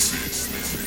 this is. This is.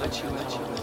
let you, let you.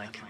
like